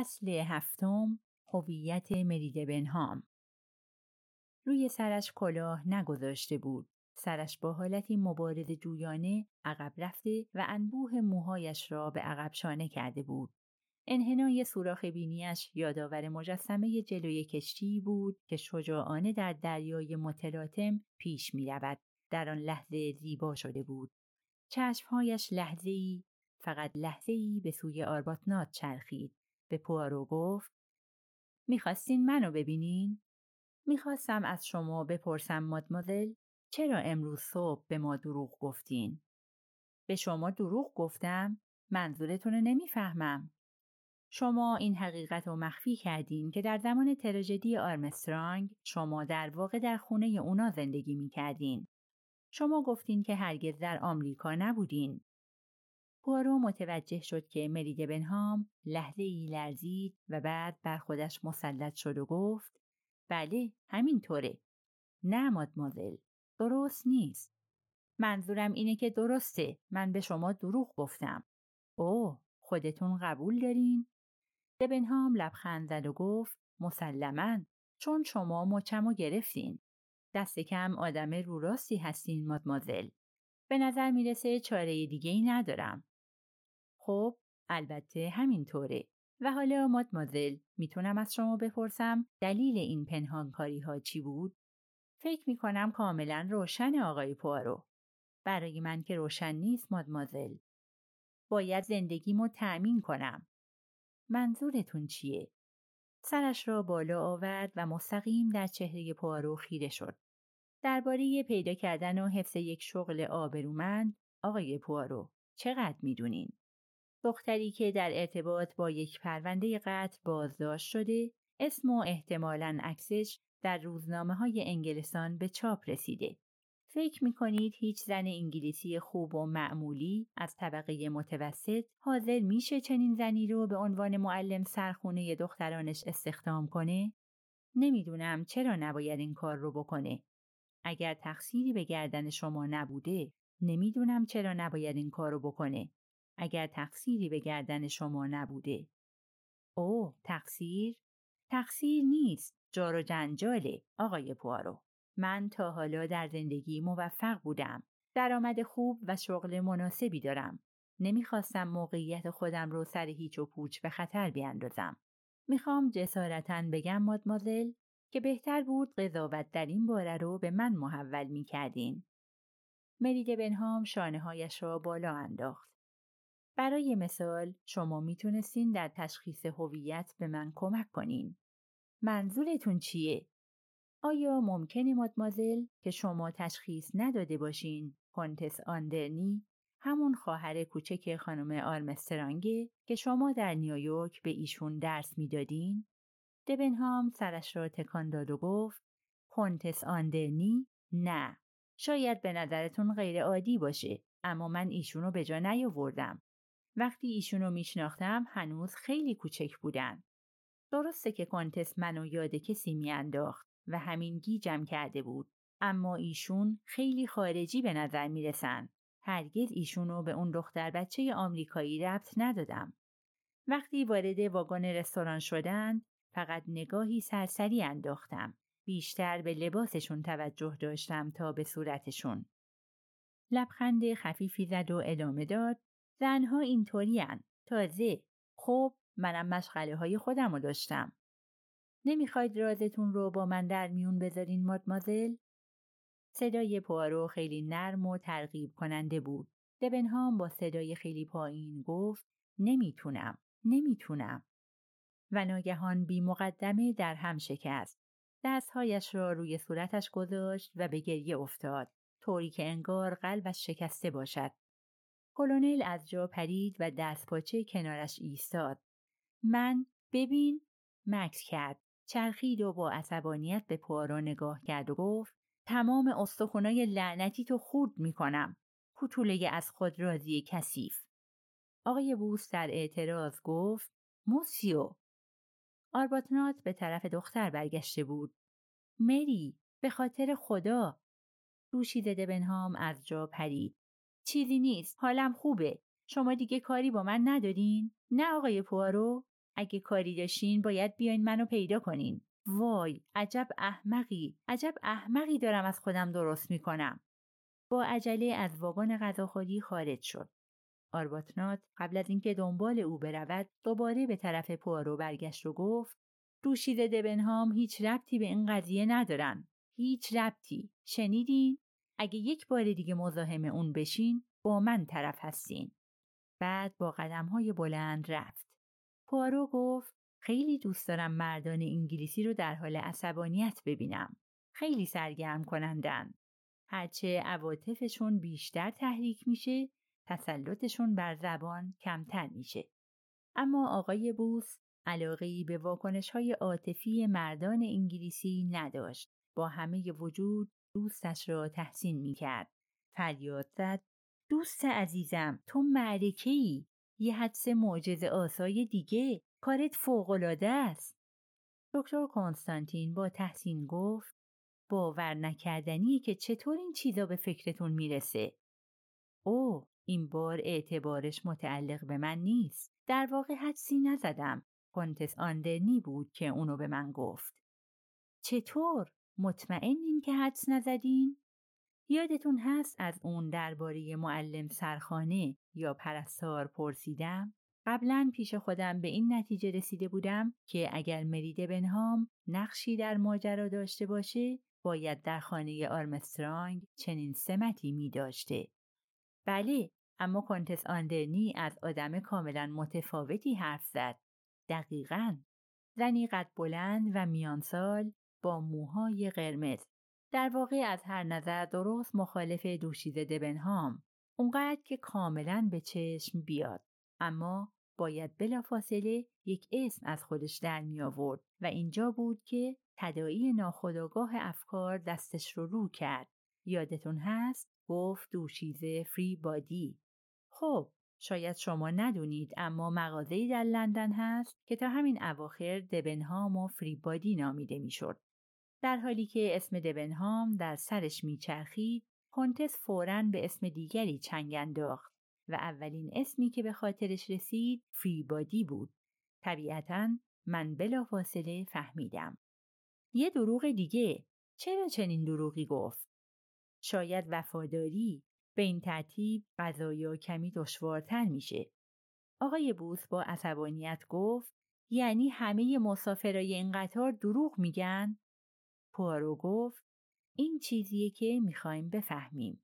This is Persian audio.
فصل هفتم هویت مرید بنهام روی سرش کلاه نگذاشته بود سرش با حالتی مبارز جویانه عقب رفته و انبوه موهایش را به عقب شانه کرده بود انحنای سوراخ بینیش یادآور مجسمه جلوی کشتی بود که شجاعانه در دریای متلاطم پیش می رود. در آن لحظه زیبا شده بود. چشمهایش لحظه ای فقط لحظه ای به سوی آرباتنات چرخید. به پوارو گفت می‌خواستین منو ببینین؟ می‌خواستم از شما بپرسم مادمازل چرا امروز صبح به ما دروغ گفتین؟ به شما دروغ گفتم؟ منظورتون رو نمی‌فهمم. شما این حقیقت رو مخفی کردین که در زمان تراژدی آرمسترانگ شما در واقع در خونه اونا زندگی می کردین. شما گفتین که هرگز در آمریکا نبودین. پوارو متوجه شد که مرید بنهام لحظه ای لرزید و بعد بر خودش مسلط شد و گفت بله همینطوره. نه مادمازل درست نیست. منظورم اینه که درسته من به شما دروغ گفتم. اوه خودتون قبول دارین؟ دبنهام لبخند زد و گفت مسلما چون شما مچم و گرفتین. دست کم آدم رو راستی هستین مادمازل. به نظر می‌رسه چاره دیگه ای ندارم. خب البته همینطوره. و حالا مادمازل می‌تونم از شما بپرسم دلیل این پنهانکاری ها چی بود؟ فکر می‌کنم کاملا روشن آقای پوارو. برای من که روشن نیست مادمازل. باید زندگیمو تأمین کنم. منظورتون چیه؟ سرش را بالا آورد و مستقیم در چهره پوارو خیره شد. درباره پیدا کردن و حفظ یک شغل آبرومند آقای پوارو چقدر می‌دونین؟ دختری که در ارتباط با یک پرونده قتل بازداشت شده اسم و احتمالاً عکسش در روزنامه های انگلستان به چاپ رسیده. فکر می کنید هیچ زن انگلیسی خوب و معمولی از طبقه متوسط حاضر میشه چنین زنی رو به عنوان معلم سرخونه دخترانش استخدام کنه؟ نمی‌دونم چرا نباید این کار رو بکنه. اگر تقصیری به گردن شما نبوده، نمی‌دونم چرا نباید این کار رو بکنه. اگر تقصیری به گردن شما نبوده. او تقصیر؟ تقصیر نیست. جار و جنجاله آقای پوارو. من تا حالا در زندگی موفق بودم. درآمد خوب و شغل مناسبی دارم. نمی‌خواستم موقعیت خودم رو سر هیچ و پوچ به خطر بیاندازم. می‌خوام جسارتا بگم مادمازل که بهتر بود قضاوت در این باره رو به من محول می‌کردین. مرید بنهام شانه هایش را بالا انداخت. برای مثال شما می‌تونستین در تشخیص هویت به من کمک کنین. منظورتون چیه؟ آیا ممکنه مادمازل که شما تشخیص نداده باشین کنتس آندرنی همون خواهر کوچک خانم آرمسترانگه که شما در نیویورک به ایشون درس می‌دادین؟ دبنهام سرش را تکان داد و گفت کنتس آندرنی نه شاید به نظرتون غیر عادی باشه اما من ایشونو به جا نیاوردم وقتی ایشونو میشناختم هنوز خیلی کوچک بودن. درسته که کنتس منو یاد کسی میانداخت و همین گیجم کرده بود اما ایشون خیلی خارجی به نظر می‌رسن. هرگز ایشونو به اون دختر بچه آمریکایی ربط ندادم. وقتی وارد واگن رستوران شدند فقط نگاهی سرسری انداختم. بیشتر به لباسشون توجه داشتم تا به صورتشون. لبخند خفیفی زد و ادامه داد. زنها اینطورین تازه خب منم مشغله های خودم رو داشتم نمی‌خواید رازتون رو با من در میون بذارین مادمازل؟ صدای پوارو خیلی نرم و ترغیب کننده بود. دبنهام با صدای خیلی پایین گفت نمی‌تونم، نمی‌تونم. و ناگهان بی مقدمه در هم شکست. دستهایش را روی صورتش گذاشت و به گریه افتاد. طوری که انگار قلبش شکسته باشد. کلونل از جا پرید و دست پاچه کنارش ایستاد. من ببین مکس کرد. چرخید و با عصبانیت به پوارو نگاه کرد و گفت تمام استخونای لعنتی تو خورد می‌کنم. کوتوله از خود راضی کثیف. آقای بوس در اعتراض گفت موسیو. آرباتنات به طرف دختر برگشته بود. مری به خاطر خدا. روشی زده بنهام از جا پرید. چیزی نیست. حالم خوبه. شما دیگه کاری با من ندارین؟ نه آقای پوارو؟ اگه کاری داشتین باید بیاین منو پیدا کنین. وای عجب احمقی عجب احمقی دارم از خودم درست می‌کنم. با عجله از واگن غذاخوری خارج شد. آرباتنات قبل از اینکه دنبال او برود دوباره به طرف پوارو برگشت و گفت دوشیزه دبنهام هیچ ربطی به این قضیه ندارن. هیچ ربطی. شنیدین؟ اگه یک بار دیگه مزاحم اون بشین با من طرف هستین. بعد با قدم های بلند رفت. پوارو گفت خیلی دوست دارم مردان انگلیسی رو در حال عصبانیت ببینم. خیلی سرگرم کنندن. هرچه عواطفشون بیشتر تحریک میشه تسلطشون بر زبان کمتر میشه. اما آقای بوس علاقه به واکنش های عاطفی مردان انگلیسی نداشت. با همه وجود دوستش را تحسین می کرد. فریاد زد دوست عزیزم تو معرکه ای یه حدس معجزه آسای دیگه کارت فوقالعاده است. دکتر کنستانتین با تحسین گفت باور نکردنیه که چطور این چیزا به فکرتون می‌رسه. او این بار اعتبارش متعلق به من نیست. در واقع حدسی نزدم. کنتس آندرنی بود که اونو به من گفت. چطور؟ مطمئنین که حدس نزدین؟ یادتون هست از اون درباره معلم سرخانه یا پرستار پرسیدم؟ قبلا پیش خودم به این نتیجه رسیده بودم که اگر مرید بنهام نقشی در ماجرا داشته باشه باید در خانه آرمسترانگ چنین سمتی می داشته. بله اما کنتس آندرنی از آدم کاملا متفاوتی حرف زد. دقیقا. زنی قد بلند و میانسال با موهای قرمز. در واقع از هر نظر درست مخالف دوشیزه دبنهام. اونقدر که کاملا به چشم بیاد. اما باید بلافاصله یک اسم از خودش در می آورد و اینجا بود که تدایی ناخداگاه افکار دستش رو رو کرد. یادتون هست گفت دوشیزه فری بادی. خب شاید شما ندونید اما مغازه‌ای در لندن هست که تا همین اواخر دبنهام و فری بادی نامیده می‌شد. در حالی که اسم دبنهام در سرش میچرخید کنتس فوراً به اسم دیگری چنگ انداخت و اولین اسمی که به خاطرش رسید فریبادی بود. طبیعتا من بلافاصله فهمیدم. یه دروغ دیگه چرا چنین دروغی گفت؟ شاید وفاداری به این ترتیب غذایا کمی دشوارتر میشه. آقای بوس با عصبانیت گفت یعنی همه مسافرای این قطار دروغ میگن؟ پوارو گفت این چیزیه که می‌خوایم بفهمیم.